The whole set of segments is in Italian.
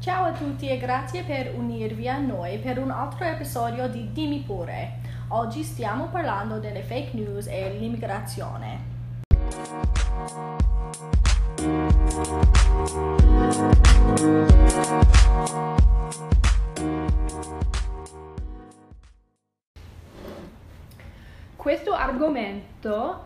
Ciao a tutti e grazie per unirvi a noi per un altro episodio di Dimmi pure. Oggi stiamo parlando delle fake news e l'immigrazione. Questo argomento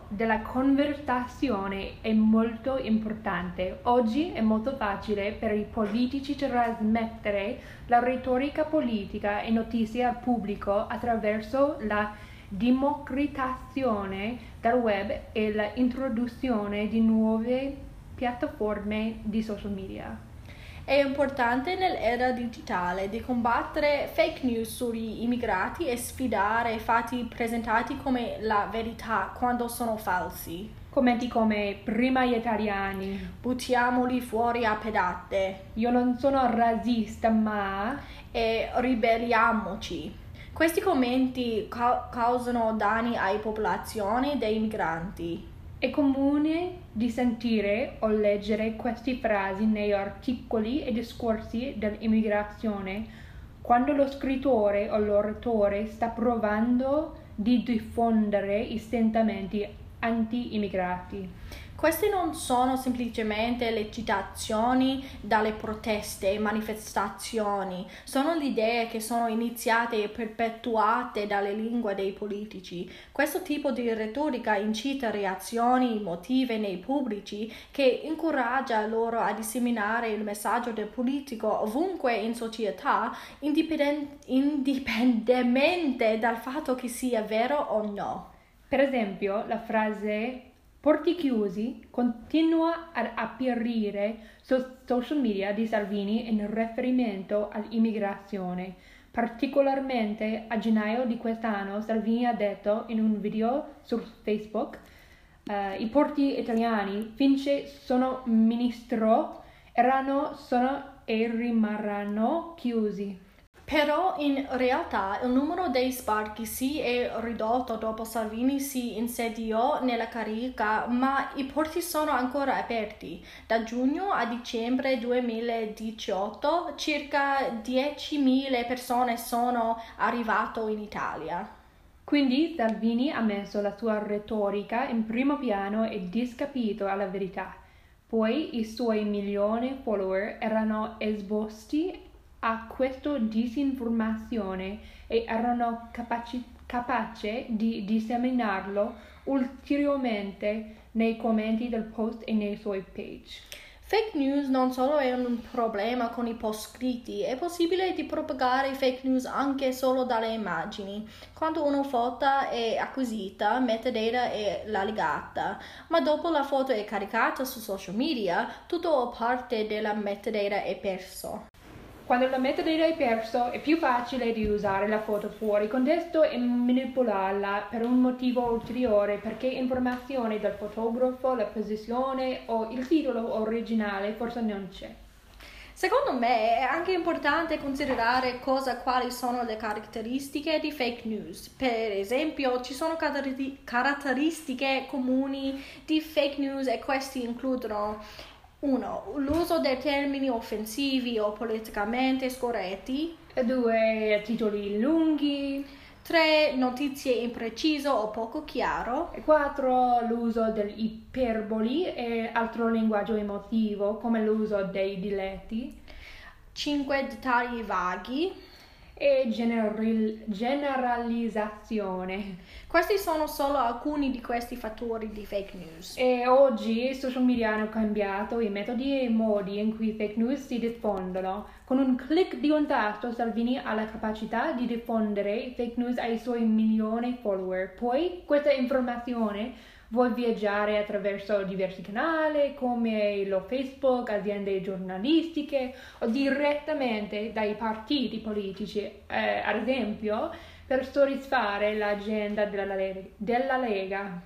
della conversazione è molto importante. Oggi è molto facile per i politici trasmettere la retorica politica e notizie al pubblico attraverso la democratizzazione del web e l'introduzione di nuove piattaforme di social media. È importante nell'era digitale di combattere fake news sugli immigrati e sfidare fatti presentati come la verità quando sono falsi. Commenti come prima gli italiani, Buttiamoli fuori a pedate io non sono razzista ma e ribelliamoci. Questi commenti ca- causano danni alle popolazioni dei migranti. È comune di sentire o leggere queste frasi negli articoli e discorsi dell'immigrazione quando lo scrittore o l'oratore sta provando di diffondere i sentimenti anti-immigrati. Queste non sono semplicemente le citazioni dalle proteste e manifestazioni, sono le idee che sono iniziate e perpetuate dalle lingue dei politici. Questo tipo di retorica incita reazioni emotive nei pubblici che incoraggia loro a disseminare il messaggio del politico ovunque in società, indipenden- indipendentemente dal fatto che sia vero o no. Per esempio, la frase porti chiusi continua ad apparire su social media di Salvini in riferimento all'immigrazione. Particolarmente a gennaio di quest'anno Salvini ha detto in un video su Facebook eh, i porti italiani finché sono ministro erano, sono e rimarranno chiusi. Però in realtà il numero dei sbarchi si è ridotto dopo Salvini si insediò nella carica, ma i porti sono ancora aperti. Da giugno a dicembre 2018 circa 10.000 persone sono arrivate in Italia. Quindi Salvini ha messo la sua retorica in primo piano e discapito alla verità. Poi i suoi milioni follower erano esposti a questa disinformazione e erano capaci, capaci di disseminarlo ulteriormente nei commenti del post e nei suoi page. Fake news non solo è un problema con i post scritti, è possibile di propagare fake news anche solo dalle immagini. Quando una foto è acquisita, metadata è legata, ma dopo la foto è caricata su social media, tutto o parte della metadata è perso. Quando la metadata è perso, è più facile di usare la foto fuori contesto e manipolarla per un motivo ulteriore perché informazioni del fotografo, la posizione o il titolo originale forse non c'è. Secondo me è anche importante considerare cosa quali sono le caratteristiche di fake news. Per esempio, ci sono caratteri- caratteristiche comuni di fake news e questi includono 1. L'uso dei termini offensivi o politicamente scorretti. E due titoli lunghi. 3. Notizie imprecise o poco chiaro. E quattro l'uso degli iperboli e altro linguaggio emotivo come l'uso dei diletti 5. Dettagli vaghi. E general- generalizzazione. Questi sono solo alcuni di questi fattori di fake news. E oggi i social media hanno cambiato i metodi e i modi in cui fake news si diffondono. Con un clic di un tasto Salvini ha la capacità di diffondere fake news ai suoi milioni follower. Poi questa informazione vuoi viaggiare attraverso diversi canali come lo Facebook, aziende giornalistiche o direttamente dai partiti politici, eh, ad esempio per soddisfare l'agenda della, della Lega.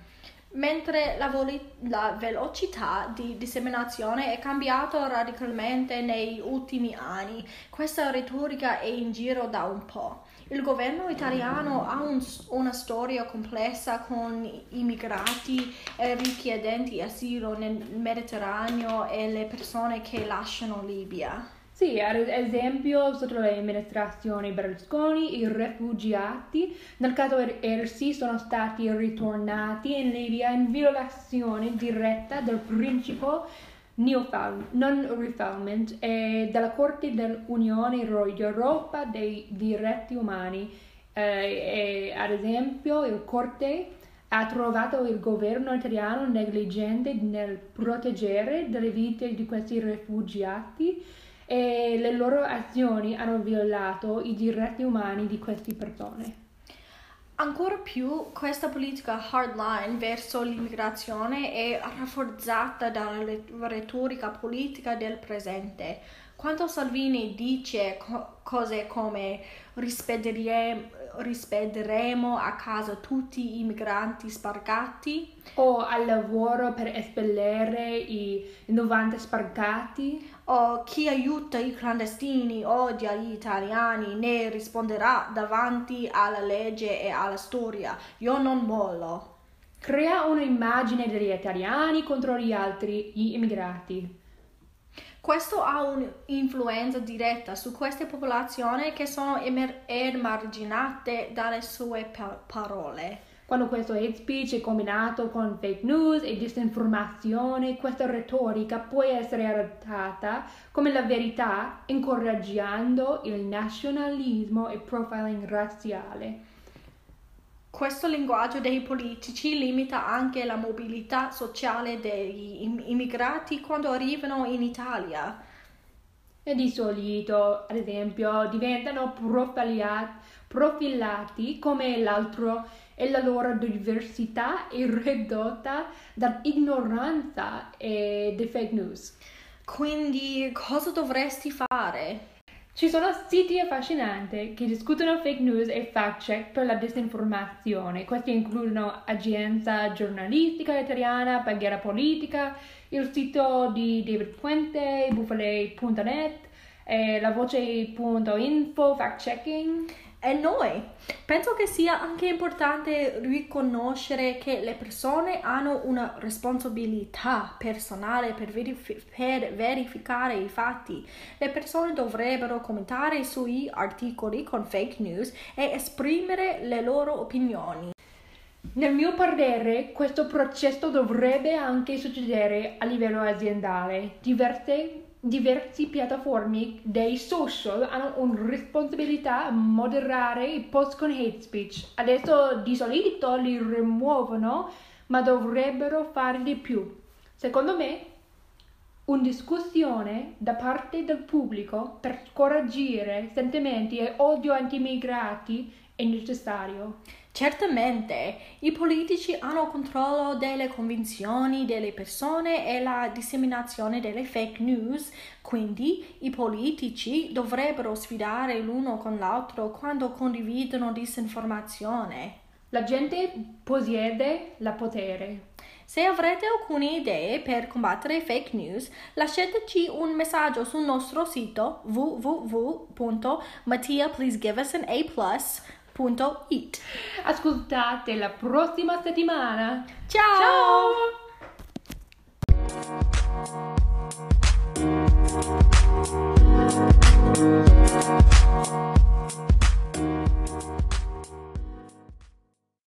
Mentre la, voli- la velocità di disseminazione è cambiata radicalmente negli ultimi anni, questa retorica è in giro da un po'. Il governo italiano ha un- una storia complessa con immigrati e richiedenti asilo nel Mediterraneo e le persone che lasciano Libia. Sì, ad esempio sotto l'amministrazione Berlusconi i rifugiati nel caso Ersi sono stati ritornati in Libia in violazione diretta del principio non-refoulement e della Corte dell'Unione Europea dei diritti umani. Eh, ad esempio, il Corte ha trovato il governo italiano negligente nel proteggere le vite di questi rifugiati e le loro azioni hanno violato i diritti umani di queste persone. Ancora più, questa politica hardline verso l'immigrazione è rafforzata dalla retorica politica del presente. Quando Salvini dice co- cose come rispedire- rispederemo a casa tutti i migranti sbarcati o al lavoro per espellere i 90 sbarcati o chi aiuta i clandestini odia gli italiani ne risponderà davanti alla legge e alla storia. Io non mollo. Crea un'immagine degli italiani contro gli altri, gli immigrati. Questo ha un'influenza diretta su queste popolazioni che sono emer- emarginate dalle sue pa- parole. Quando questo hate speech è combinato con fake news e disinformazione, questa retorica può essere adattata come la verità, incoraggiando il nazionalismo e profiling razziale. Questo linguaggio dei politici limita anche la mobilità sociale degli immigrati quando arrivano in Italia. E di solito, ad esempio, diventano profilati come l'altro e la loro diversità è ridotta dall'ignoranza e dei fake news. Quindi cosa dovresti fare? Ci sono siti affascinanti che discutono fake news e fact check per la disinformazione. Questi includono Agenza Giornalistica Italiana, Paghiera Politica, il sito di David Puente, bufale.net, eh, la voce.info, fact checking e noi. Penso che sia anche importante riconoscere che le persone hanno una responsabilità personale per, verif- per, verificare i fatti. Le persone dovrebbero commentare sui articoli con fake news e esprimere le loro opinioni. Nel mio parere, questo processo dovrebbe anche succedere a livello aziendale. Diverse diverse piattaforme dei social hanno una responsabilità a moderare i post con hate speech. Adesso di solito li rimuovono, ma dovrebbero fare di più. Secondo me, una discussione da parte del pubblico per scoraggiare sentimenti e odio anti-immigrati è necessario. Certamente, i politici hanno controllo delle convinzioni delle persone e la disseminazione delle fake news, quindi i politici dovrebbero sfidare l'uno con l'altro quando condividono disinformazione. La gente possiede la potere. Se avrete alcune idee per combattere fake news, lasciateci un messaggio sul nostro sito www.mattiapleasegiveusana www.it. Ascoltate la prossima settimana. Ciao! Ciao!